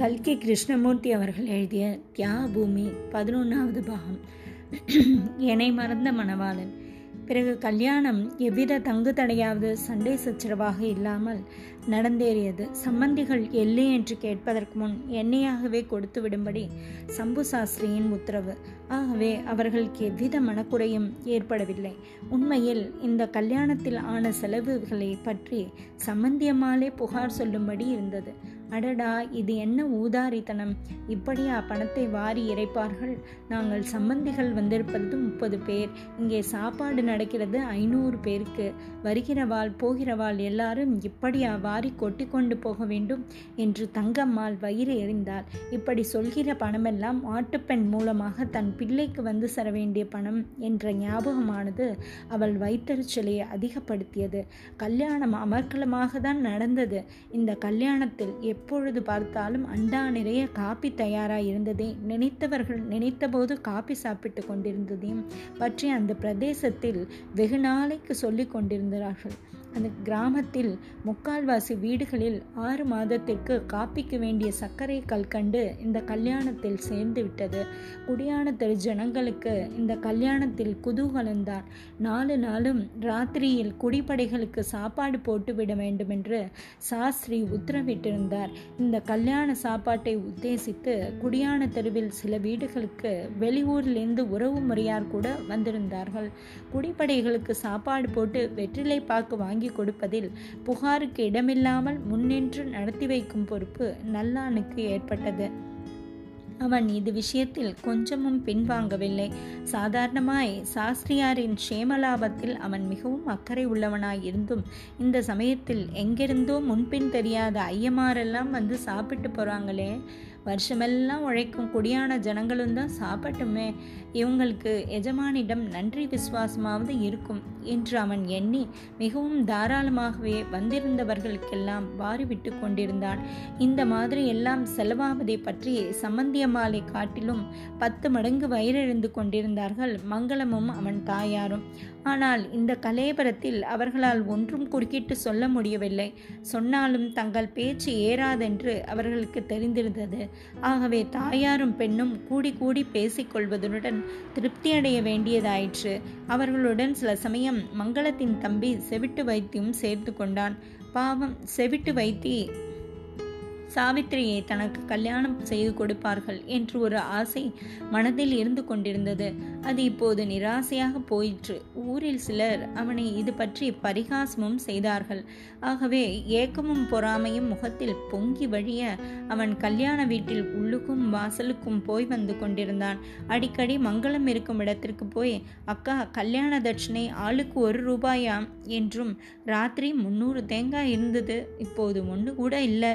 கல்கி கிருஷ்ணமூர்த்தி அவர்கள் எழுதிய தியா பூமி பதினொன்றாவது பாகம். என்னை மறந்த மணவாளன். பிறகு கல்யாணம் எவ்வித தங்கு தடையாவது சண்டை சச்சரவாக இல்லாமல் நடந்தேறியது. சம்பந்திகள் எல்லை என்று கேட்பதற்கு முன் என்னையாகவே கொடுத்து விடும்படி சம்பு சாஸ்திரியின் உத்தரவு. ஆகவே அவர்களுக்கு எவ்வித மனக்குறையும் ஏற்படவில்லை. உண்மையில் இந்த கல்யாணத்தில் ஆன செலவுகளை பற்றி சம்பந்தியம்மாலே புகார் சொல்லும்படி இருந்தது. அடடா இது என்ன ஊதாரித்தனம். இப்படியா பணத்தை வாரி இறைப்பார்கள். நாங்கள் சம்பந்திகள் வந்திருப்பது முப்பது பேர். இங்கே சாப்பாடு நடக்கிறது ஐநூறு பேருக்கு. வருகிறவாள் போகிறவாள் எல்லாரும் இப்படியா வாரி கொட்டி கொண்டு போக வேண்டும் என்று தங்கம்மாள் வயிறு எறிந்தாள் இப்படி சொல்கிற பணமெல்லாம் ஆட்டுப்பெண் மூலமாக தன் பிள்ளைக்கு வந்து சர வேண்டிய பணம் என்ற ஞாபகமானது அவள் வைத்தறிச்சலை அதிகப்படுத்தியது. கல்யாணம் அமர்க்கலமாக தான் நடந்தது. இந்த கல்யாணத்தில் எப்பொழுது பார்த்தாலும் அண்டா நிறைய காப்பி தயாராக இருந்ததே. நினைத்தவர்கள் நினைத்தபோது காப்பி சாப்பிட்டு கொண்டிருந்ததையும் பற்றி அந்த பிரதேசத்தில் வெகு நாளைக்கு சொல்லி கொண்டிருந்தார்கள். அந்த கிராமத்தில் முக்கால்வாசி வீடுகளில் ஆறு மாதத்திற்கு காப்பிக்கு வேண்டிய சர்க்கரை கல்கண்டு இந்த கல்யாணத்தில் சேர்ந்து விட்டது. குடியான தெரு ஜனங்களுக்கு இந்த கல்யாணத்தில் குதூகலந்தான் நாலு நாளும் ராத்திரியில் குடிப்படைகளுக்கு சாப்பாடு போட்டுவிட வேண்டுமென்று சாஸ்திரி உத்தரவிட்டிருந்தார். இந்த கல்யாண சாப்பாட்டை உத்தேசித்து குடியான தெருவில் சில வீடுகளுக்கு வெளியூரிலிருந்து உறவு முறையார் கூட வந்திருந்தார்கள். குடிப்படைகளுக்கு சாப்பாடு போட்டு வெற்றிலை பாக்கு வாங்கி கொடுப்பதில் புகாருக்கு இடமில்லாமல் முன்னின்று நடத்தி வைக்கும் பொறுப்பு நல்லானுக்கு ஏற்பட்டது. அவன் இது விஷயத்தில் கொஞ்சமும் பின்வாங்கவில்லை. சாதாரணமாய் சாஸ்திரியாரின் க்ஷேமலாபத்தில் அவன் மிகவும் அக்கறை உள்ளவனாய் இருந்தும் இந்த சமயத்தில் எங்கிருந்தோ முன்பின் தெரியாத ஐயமாரெல்லாம் வந்து சாப்பிட்டு போகிறாங்களே வருஷமெல்லாம் உழைக்கும் குடியான ஜனங்களும் தான் சாப்பிட்டுமே இவங்களுக்கு எஜமானிடம் நன்றி விசுவாசமாவது இருக்கும் என்று அவன் எண்ணி மிகவும் தாராளமாகவே வந்திருந்தவர்களுக்கெல்லாம் வாரி விட்டு கொண்டிருந்தான். இந்த மாதிரி எல்லாம் செலவாவதை பற்றி சம்பந்தியம்மாளை காட்டிலும் பத்து மடங்கு வயிறெழுந்து கொண்டிருந்தார்கள் மங்களமும் அவன் தாயாரும். ஆனால் இந்த கலேபரத்தில் அவர்களால் ஒன்றும் குறுக்கிட்டு சொல்ல முடியவில்லை. சொன்னாலும் தங்கள் பேச்சு ஏறாதென்று அவர்களுக்கு தெரிந்திருந்தது. ஆகவே தாயாரும் பெண்ணும் கூடி கூடி பேசிக்கொள்வதுடன் திருப்தியடைய வேண்டியதாயிற்று. அவர்களுடன் சில சமயம் மங்களத்தின் தம்பி செவிட்டு வைத்தியும் சேர்த்து கொண்டான். பாவம் செவிட்டு வைத்தி சாவித்திரியை தனக்கு கல்யாணம் செய்து கொடுப்பார்கள் என்று ஒரு ஆசை மனதில் இருந்து கொண்டிருந்தது. அது இப்போது நிராசையாக போயிற்று. ஊரில் சிலர் அவனை இது பற்றி பரிகாசமும் செய்தார்கள். ஆகவே ஏக்கமும் பொறாமையும் முகத்தில் பொங்கி வழிய அவன் கல்யாண வீட்டில் உள்ளுக்கும் வாசலுக்கும் போய் வந்து கொண்டிருந்தான். அடிக்கடி மங்களம் இருக்கும் இடத்திற்கு போய் அக்கா கல்யாண தட்சிணை ஆளுக்கு ஒரு ரூபாயா என்றும் ராத்திரி முன்னூறு தேங்காய் இருந்தது. இப்போது ஒன்று கூட இல்லை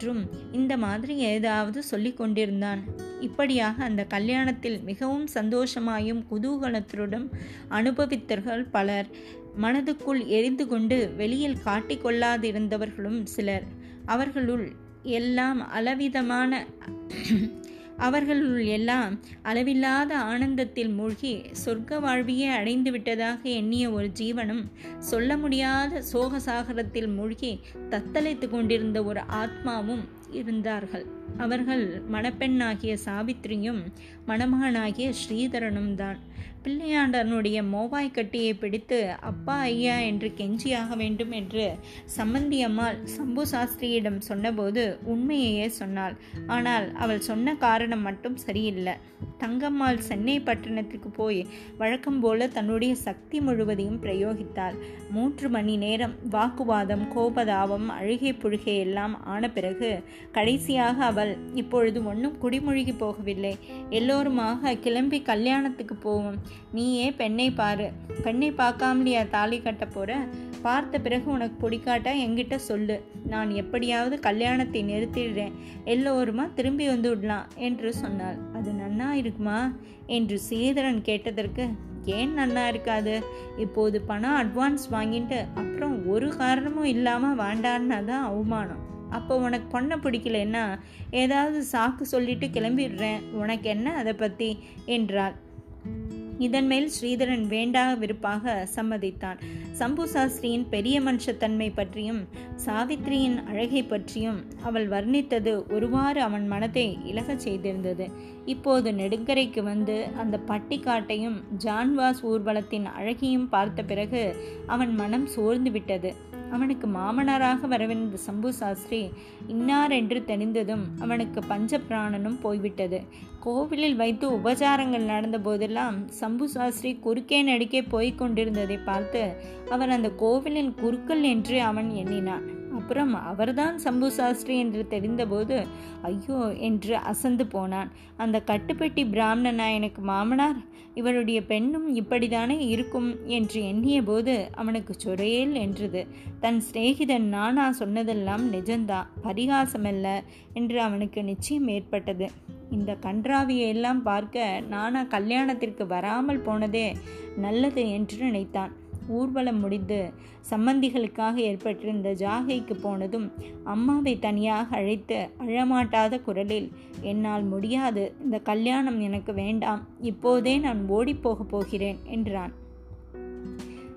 என்றும் இந்த மாதிரி ஏதாவது சொல்லி கொண்டிருந்தான். இப்படியாக அந்த கல்யாணத்தில் மிகவும் சந்தோஷமாயும் குதூகலத்துடன் அனுபவித்தர்கள் பலர் மனதுக்குள் எரிந்து கொண்டு வெளியில் காட்டிக்கொள்ளாதிருந்தவர்களும் சிலர். அவர்களுள் எல்லாம் அளவிதமான அவர்களுள் எல்லாம் அளவில்லாத ஆனந்தத்தில் மூழ்கி சொர்க்க வாழ்வியே அடைந்து விட்டதாக எண்ணிய ஒரு ஜீவனும் சொல்ல முடியாத சோக சாகரத்தில் மூழ்கி தத்தளித்து கொண்டிருந்த ஒரு ஆத்மாவும் இருந்தார்கள். அவர்கள் மணப்பெண்ணாகிய சாவித்திரியும் மணமகனாகிய ஸ்ரீதரனும் தான் பிள்ளையாண்டனுடைய மோவாய் கட்டியை பிடித்து அப்பா ஐயா என்று கெஞ்சியாக வேண்டும் என்று சம்பந்தியம்மாள் சம்பு சாஸ்திரியிடம் சொன்னபோது உண்மையையே சொன்னாள். ஆனால் அவள் சொன்ன காரணம் மட்டும் சரியில்லை. தங்கம்மாள் சென்னை பட்டணத்துக்கு போய் வழக்கம் போல தன்னுடைய சக்தி முழுவதையும் பிரயோகித்தாள். மூன்று மணி நேரம் வாக்குவாதம் கோபதாபம் அழுகை புழுகை எல்லாம் ஆன பிறகு கடைசியாக அவள் இப்பொழுது ஒன்றும் குடிமொழிகி போகவில்லை. எல்லோருமாக கிளம்பி கல்யாணத்துக்கு போவோம். நீயே பெண்ணை பாரு. பெண்ணை பார்க்காமலையா தாலி கட்ட போற? பார்த்த பிறகு உனக்கு பிடிக்காட்டா என்கிட்ட சொல்லு. நான் எப்படியாவது கல்யாணத்தை நிறுத்திடுறேன். எல்லோருமா திரும்பி வந்து விடலாம் என்று சொன்னாள். அது நன்னா இருக்குமா? என்று சீதரன் கேட்டதற்கு ஏன் நன்னா இருக்காது? இப்போது பணம் அட்வான்ஸ் வாங்கிட்டு அப்புறம் ஒரு காரணமும் இல்லாமல் வேண்டான்னா தான் அவமானம். அப்போ உனக்கு பொண்ணை பிடிக்கலன்னா ஏதாவது சாக்கு சொல்லிட்டு கிளம்பிடுறேன். உனக்கு என்ன அதை பற்றி என்றாள். இதன் மேல் ஸ்ரீதரன் வேண்டா விருப்பாக சம்மதித்தான். சம்பு சாஸ்திரியின் பெரிய மனுஷத்தன்மை பற்றியும் சாவித்திரியின் அழகை பற்றியும் அவள் வர்ணித்தது ஒருவாறு அவன் மனத்தை இலகச் செய்திருந்தது. இப்போது நெடுங்கரைக்கு வந்து அந்த பட்டிக்காட்டையும் ஜான்வாஸ் ஊர்வலத்தின் அழகையும் பார்த்த பிறகு அவன் மனம் சோர்ந்து விட்டது அவனுக்கு மாமனாராக வரவிருந்த சம்பு சாஸ்திரி இன்னார் என்று தெரிந்ததும் அவனுக்கு பஞ்சபிராணனும் போய்விட்டது. கோவிலில் வைத்து உபச்சாரங்கள் நடந்த போதெல்லாம் சம்பு சாஸ்திரி குறுக்கே நடிக்கே போய்க் கொண்டிருந்ததை பார்த்து அவன் அந்த கோவிலின் குறுக்கல் என்று அவன் எண்ணினான். அப்புறம் அவர்தான் சம்பு சாஸ்திரி என்று தெரிந்தபோது ஐயோ என்று அசந்து போனான். அந்த கட்டுப்பெட்டி பிராமணனா எனக்கு மாமனார்? இவருடைய பெண்ணும் இப்படிதானே இருக்கும் என்று எண்ணிய போது அவனுக்கு சொரையேல் என்றது. தன் சிநேகிதன் நானா சொன்னதெல்லாம் நிஜந்தான் பரிகாசமல்ல என்று அவனுக்கு நிச்சயம் ஏற்பட்டது. இந்த கன்றாவியை எல்லாம் பார்க்க நானா கல்யாணத்திற்கு வராமல் போனதே நல்லது என்று நினைத்தான். ஊர்வலம் முடிந்து சம்பந்திகளுக்காக ஏற்பட்டிருந்த ஜாகைக்கு போனதும் அம்மாவை தனியாக அழைத்து அழமாட்டாத குரலில் என்னால் முடியாது இந்த கல்யாணம் எனக்கு வேண்டாம் இப்போதே நான் ஓடிப்போகப் போகிறேன் என்றான்.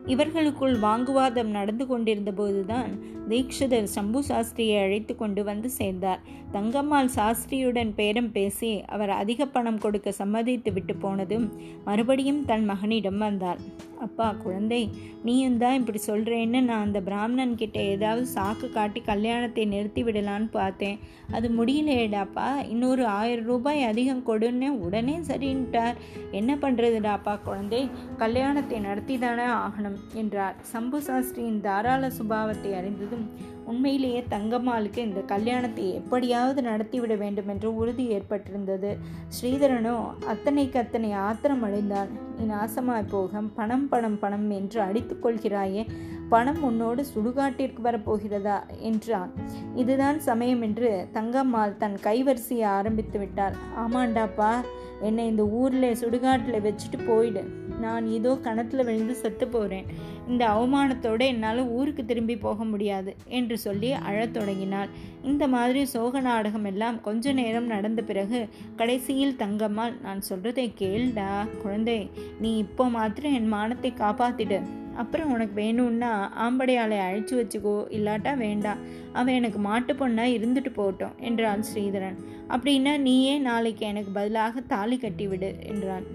இவர்களுக்குள் வாங்குவாதம் நடந்து கொண்டிருந்த போதுதான் தீக்ஷிதர் சம்பு சாஸ்திரியை அழைத்து கொண்டு வந்து சேர்ந்தார். தங்கம்மாள் சாஸ்திரியுடன் பேரம் பேசி அவர் அதிக பணம் கொடுக்க சம்மதித்து விட்டு போனதும் மறுபடியும் தன் மகனிடம் வந்தாள். அப்பா குழந்தை நீயும் தான் இப்படி சொல்கிறேன்னு நான் அந்த பிராமணன் கிட்ட ஏதாவது சாக்கு காட்டி கல்யாணத்தை நிறுத்தி விடலான்னு பார்த்தேன். அது முடியலையேடாப்பா இன்னொரு ஆயிரம் ரூபாய் அதிகம் கொடுன்னு உடனே சரின்ட்டார். என்ன பண்ணுறதுடாப்பா குழந்தை கல்யாணத்தை நடத்தி தானே ஆகணும் என்றார். சம்பு சாஸ்திரியின் தாராள சுபாவத்தை அறிந்ததும் உண்மையிலேயே தங்கம்மாளுக்கு இந்த கல்யாணத்தை எப்படியாவது நடத்திவிட வேண்டும் என்று உறுதி ஏற்பட்டிருந்தது. ஸ்ரீதரனோ அத்தனைக்கு அத்தனை ஆத்திரம் அடைந்தான். நீ நாசமாய் போக பணம் பணம் பணம் என்று அடித்துக் கொள்கிறாயே பணம் உன்னோடு சுடுகாட்டிற்கு வரப்போகிறதா? என்றான். இதுதான் சமயம் என்று தங்கம்மாள் தன் கைவரிசையை ஆரம்பித்து விட்டாள். ஆமாண்டாப்பா என்னை இந்த ஊரில் சுடுகாட்டில் வச்சுட்டு போயிடு. நான் இதோ கணத்தில் விழுந்து செத்து போகிறேன் இந்த அவமானத்தோடு என்னால் ஊருக்கு திரும்பி போக முடியாது என்று சொல்லி அழத் தொடங்கினாள். இந்த மாதிரி சோக நாடகம் எல்லாம் கொஞ்ச நேரம் நடந்த பிறகு கடைசியில் தங்கம்மாள் நான் சொல்கிறதை கேள்டா குழந்தை நீ இப்போ மாத்திரம் என் மானத்தை காப்பாத்திடு. அப்புறம் உனக்கு வேணும்னா ஆம்படையாளை அழைச்சி வச்சுக்கோ இல்லாட்டா வேண்டாம். அவன் எனக்கு மாட்டு பொண்ணா இருந்துட்டு போகட்டும் என்றான் ஸ்ரீதரன். அப்படின்னா நீயே நாளைக்கு எனக்கு பதிலாக தாலி கட்டிவிடு என்றான்.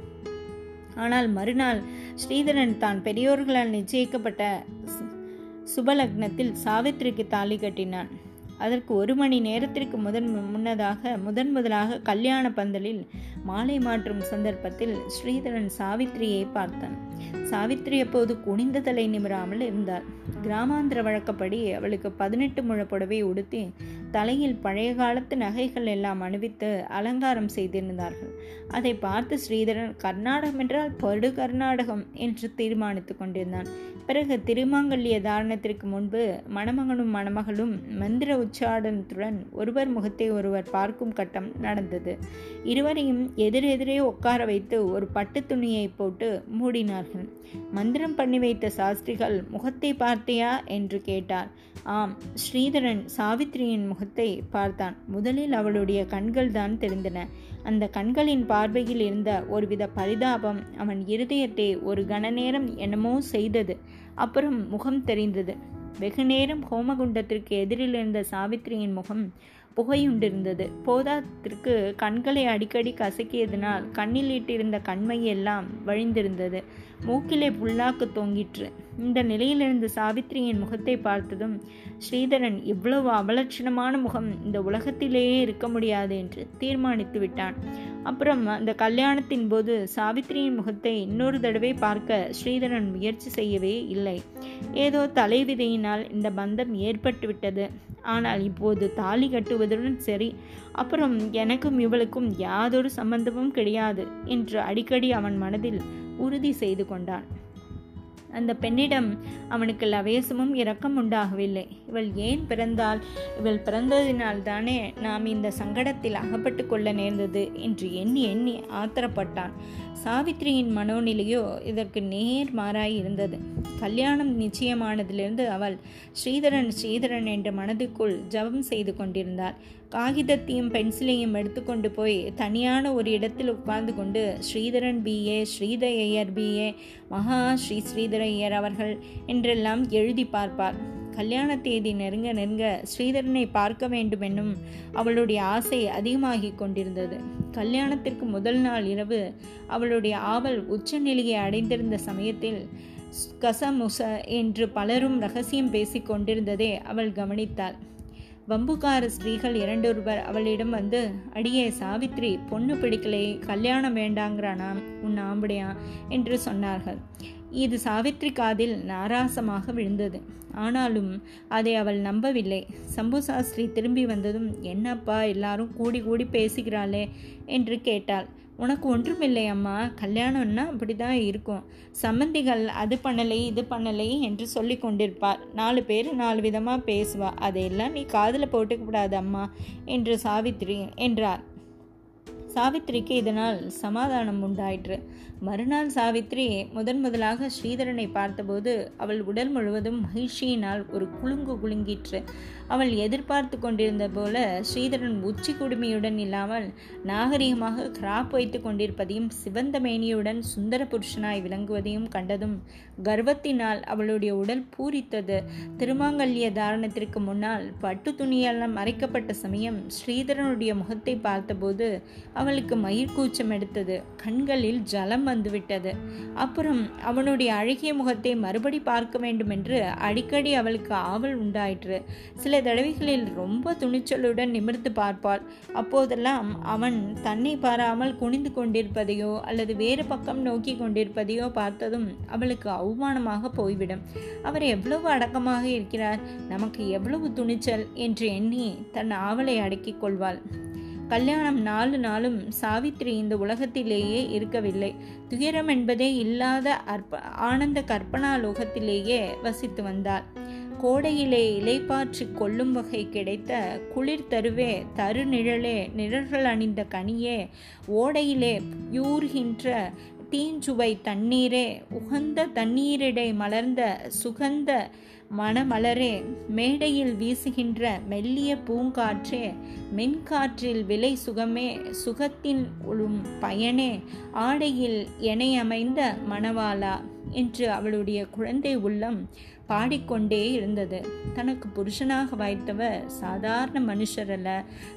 ஆனால் மறுநாள் ஸ்ரீதரன் தான் பெரியோர்களால் நிச்சயிக்கப்பட்ட சுபலக்னத்தில் சாவித்திரிக்கு தாலி கட்டினான். அதற்கு ஒரு மணி நேரத்திற்கு முதன் முன்னதாக முதன் முதலாக கல்யாண பந்தலில் மாலை மாற்றும் சந்தர்ப்பத்தில் ஸ்ரீதரன் சாவித்திரியை பார்த்தான். சாவித்ரி அப்போது குனிந்த தலை நிமிராமல் இருந்தாள். கிராமாந்திர வழக்கப்படி அவளுக்கு பதினெட்டு முழ புடவை உடுத்தி தலையில் பழைய காலத்து நகைகள் எல்லாம் அணிவித்து அலங்காரம் செய்திருந்தார்கள். அதை பார்த்து ஸ்ரீதரன் கர்நாடகம் என்றால் படு கர்நாடகம் என்று தீர்மானித்து கொண்டிருந்தான். பிறகு திருமாங்கல்ய தாரணத்திற்கு முன்பு மணமகனும் மணமகளும் மந்திர உச்சாடனத்துடன் ஒருவர் முகத்தை ஒருவர் பார்க்கும் கட்டம் நடந்தது. இருவரையும் எதிரெதிரே உட்கார வைத்து ஒரு பட்டு துணியை போட்டு மூடினார்கள். மந்திரம் பண்ணி வைத்த சாஸ்திரிகள் முகத்தை பார்த்தியா என்று கேட்டார். ஆம் ஸ்ரீதரன் சாவித்திரியின் முகத்தை பார்த்தான். முதலில் அவளுடைய கண்கள் தான் தெரிந்தன. அந்த கண்களின் பார்வையில் இருந்த ஒருவித பரிதாபம் அவன் இருதயத்தை ஒரு கணநேரம் என்னமோ செய்தது. அப்புறம் முகம் தெரிந்தது. வெகு நேரம் ஹோமகுண்டத்திற்கு எதிரில் இருந்த சாவித்திரியின் முகம் புகையுண்டிருந்தது போதாத்திற்கு கண்களை அடிக்கடி கசக்கியதனால் கண்ணில் இட்டிருந்த கண்மையெல்லாம் வழிந்திருந்தது. மூக்கிலே புல்லாக்கு தொங்கிற்று. இந்த நிலையிலிருந்து சாவித்திரியின் முகத்தை பார்த்ததும் ஸ்ரீதரன் இவ்வளவு அவலட்சணமான முகம் இந்த உலகத்திலேயே இருக்க முடியாது என்று தீர்மானித்து விட்டான். அப்புறம் அந்த கல்யாணத்தின் போது சாவித்திரியின் முகத்தை இன்னொரு தடவை பார்க்க ஸ்ரீதரன் முயற்சி செய்யவே இல்லை. ஏதோ தலைவிதையினால் இந்த பந்தம் ஏற்பட்டுவிட்டது. ஆனால் இப்போது தாலி கட்டுவதுடன் சரி அப்புறம் எனக்கும் இவளுக்கும் யாதொரு சம்பந்தமும் கிடையாது என்று அடிக்கடி அவன் மனதில் உறுதி செய்து கொண்டான். அந்த பெண்ணிடம் அவனுக்கு லவேசமும் இரக்கம் உண்டாகவில்லை. இவள் ஏன் பிறந்தால் இவள் பிறந்ததினால் தானே நாம் இந்த சங்கடத்தில் அகப்பட்டு கொள்ள நேர்ந்தது என்று எண்ணி எண்ணி ஆத்திரப்பட்டான். சாவித்திரியின் மனோநிலையோ இதற்கு நேர் மாறாய் இருந்தது. கல்யாணம் நிச்சயமானதிலிருந்து அவள் ஸ்ரீதரன் ஸ்ரீதரன் என்ற மனதுக்குள் ஜபம் செய்து கொண்டிருந்தாள். காகிதத்தையும் பென்சிலையும் எடுத்துக்கொண்டு போய் தனியான ஒரு இடத்தில் உட்கார்ந்து கொண்டு ஸ்ரீதரன் பிஏ ஸ்ரீதரையர் பிஏ மகா ஸ்ரீ ஸ்ரீதரையர் அவர்கள் என்றெல்லாம் எழுதி பார்ப்பார். கல்யாண தேதி நெருங்க நெருங்க ஸ்ரீதரனை பார்க்க வேண்டும் என்னும் அவளுடைய ஆசை அதிகமாகி கொண்டிருந்தது. கல்யாணத்திற்கு முதல் நாள் இரவு அவளுடைய ஆவல் உச்சநிலையை அடைந்திருந்த சமயத்தில் கசமுச என்று பலரும் ரகசியம் பேசிக் கொண்டிருந்ததே அவள் கவனித்தாள். வம்புக்கார ஸ்திரீகள் இரண்டொருவர் அவளிடம் வந்து அடியே சாவித்ரி பொண்ணு பிடிக்கலை கல்யாணம் வேண்டாங்கிறானா? உன் ஆம்படியா? என்று சொன்னார்கள். இது சாவித்ரி காதில் நாராசமாக விழுந்தது. ஆனாலும் அதை அவள் நம்பவில்லை. சம்பு சாஸ்திரி திரும்பி வந்ததும் என்னப்பா எல்லாரும் கூடி கூடி பேசுகிறாளே என்று கேட்டாள். உனக்கு ஒன்றுமில்லை அம்மா. கல்யாணம்னா அப்படி தான் இருக்கும். சம்மந்திகள் அது பண்ணலை இது பண்ணலை என்று சொல்லி கொண்டிருப்பார். நாலு பேர் நாலு விதமாக பேசுவா. அதையெல்லாம் நீ காதில் போட்டுக்கூடாது அம்மா என்று சாவித்ரி என்றார். சாவித்திரிக்கு இதனால் சமாதானம் உண்டாயிற்று. மறுநாள் சாவித்ரி முதன் முதலாக ஸ்ரீதரனை பார்த்தபோது அவள் உடல் முழுவதும் மகிழ்ச்சியினால் ஒரு குலுங்கு குலுங்கிற்று. அவள் எதிர்பார்த்து கொண்டிருந்த போல ஸ்ரீதரன் உச்சி குடுமையுடன் இல்லாமல் நாகரிகமாக கிராப் வைத்து கொண்டிருப்பதையும் சிவந்த மேனியுடன் சுந்தர புருஷனாய் விளங்குவதையும் கண்டதும் கர்வத்தினால் அவளுடைய உடல் பூரித்தது. திருமாங்கல்ய தாரணத்திற்கு முன்னால் பட்டு துணியெல்லாம் மறைக்கப்பட்ட சமயம் ஸ்ரீதரனுடைய முகத்தை பார்த்தபோது அவளுக்கு மயிர்கூச்சம் எடுத்தது. கண்களில் ஜலம் வந்துவிட்டது. அப்புறம் அவனுடைய அழகிய முகத்தை மறுபடி பார்க்க வேண்டும் என்று அடிக்கடி அவளுக்கு ஆவல் உண்டாயிற்று. சில தடவைகளில் ரொம்ப துணிச்சலுடன் நிமிர்ந்து பார்ப்பாள். அப்போதெல்லாம் அவன் தன்னை பாராமல் குனிந்து கொண்டிருப்பதையோ அல்லது வேறு பக்கம் நோக்கி கொண்டிருப்பதையோ பார்த்ததும் அவளுக்கு அவமானமாக போய்விடும். அவர் எவ்வளவு அடக்கமாக இருக்கிறார் நமக்கு எவ்வளவு துணிச்சல் என்று எண்ணி தன் ஆவலை அடக்கிக் கொள்வாள். கல்யாணம் நாலு நாளும் சாவித்ரி இந்த உலகத்திலேயே இருக்கவில்லை. துயரம் என்பதே இல்லாத அற்ப ஆனந்த கற்பனா லோகத்திலேயே வசித்து வந்தாள். கோடையிலே இலைப்பாற்றி கொள்ளும் வகை கிடைத்த குளிர் தருவே தரு நிழலே நிழல்கள் அணிந்த கனியே ஓடையிலே யூர்கின்ற தீஞ்சுவை தண்ணீரே உகந்த தண்ணீரிடை மலர்ந்த சுகந்த மணமலரே மேடையில் வீசுகின்ற மெல்லிய பூங்காற்றே மின்காற்றில் விலை சுகமே சுகத்தின் உளும் பயனே ஆடையில் எனையமைந்த மணவாளா என்று அவளுடைய குழந்தை உள்ளம் பாடிக்கொண்டே இருந்தது. தனக்கு புருஷனாக வாய்த்தவர் சாதாரண மனுஷர் அல்ல.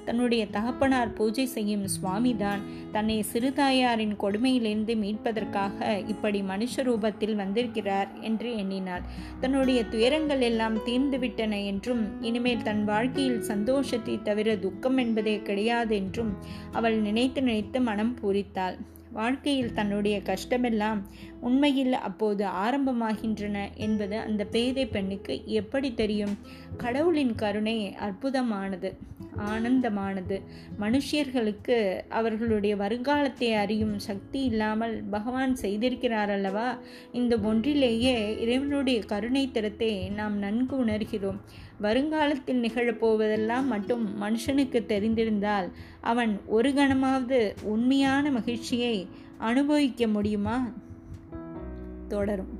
தன்னுடைய தகப்பனார் பூஜை செய்யும் சுவாமிதான். தன்னை சிறுதாயாரின் கொடுமையிலிருந்து மீட்பதற்காக இப்படி மனுஷ ரூபத்தில் வந்திருக்கிறார் என்று எண்ணினாள். தன்னுடைய துயரங்கள் எல்லாம் தீர்ந்துவிட்டன என்றும் இனிமேல் தன் வாழ்க்கையில் சந்தோஷத்தை தவிர துக்கம் என்பதே கிடையாது என்றும் அவள் நினைத்து நினைத்து மனம் பூரித்தாள். வாழ்க்கையில் தன்னுடைய கஷ்டமெல்லாம் உண்மையில் அப்போது ஆரம்பமாகின்றன என்பது அந்த பேதை பெண்ணுக்கு எப்படி தெரியும்? கடவுளின் கருணை அற்புதமானது ஆனந்தமானது. மனுஷியர்களுக்கு அவர்களுடைய வருங்காலத்தை அறியும் சக்தி இல்லாமல் பகவான் செய்திருக்கிறார் அல்லவா? இந்த ஒன்றிலேயே இறைவனுடைய கருணை திறத்தை நாம் நன்கு உணர்கிறோம். வருங்காலத்தில் நிகழப்போவதெல்லாம் மட்டும் மனுஷனுக்கு தெரிந்திருந்தால் அவன் ஒரு கணமாவது உண்மையான மகிழ்ச்சியை அனுபவிக்க முடியுமா? தொடரும்.